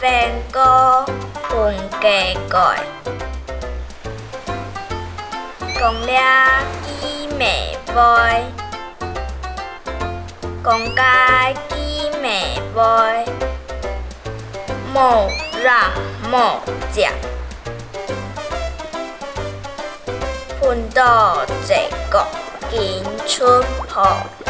vàng co tuần kè cõi con đa ki mẹ voi. Con ca ki mẹ voi. Màu ra màu chả phun đỏ trẻ cọ kín chốt họp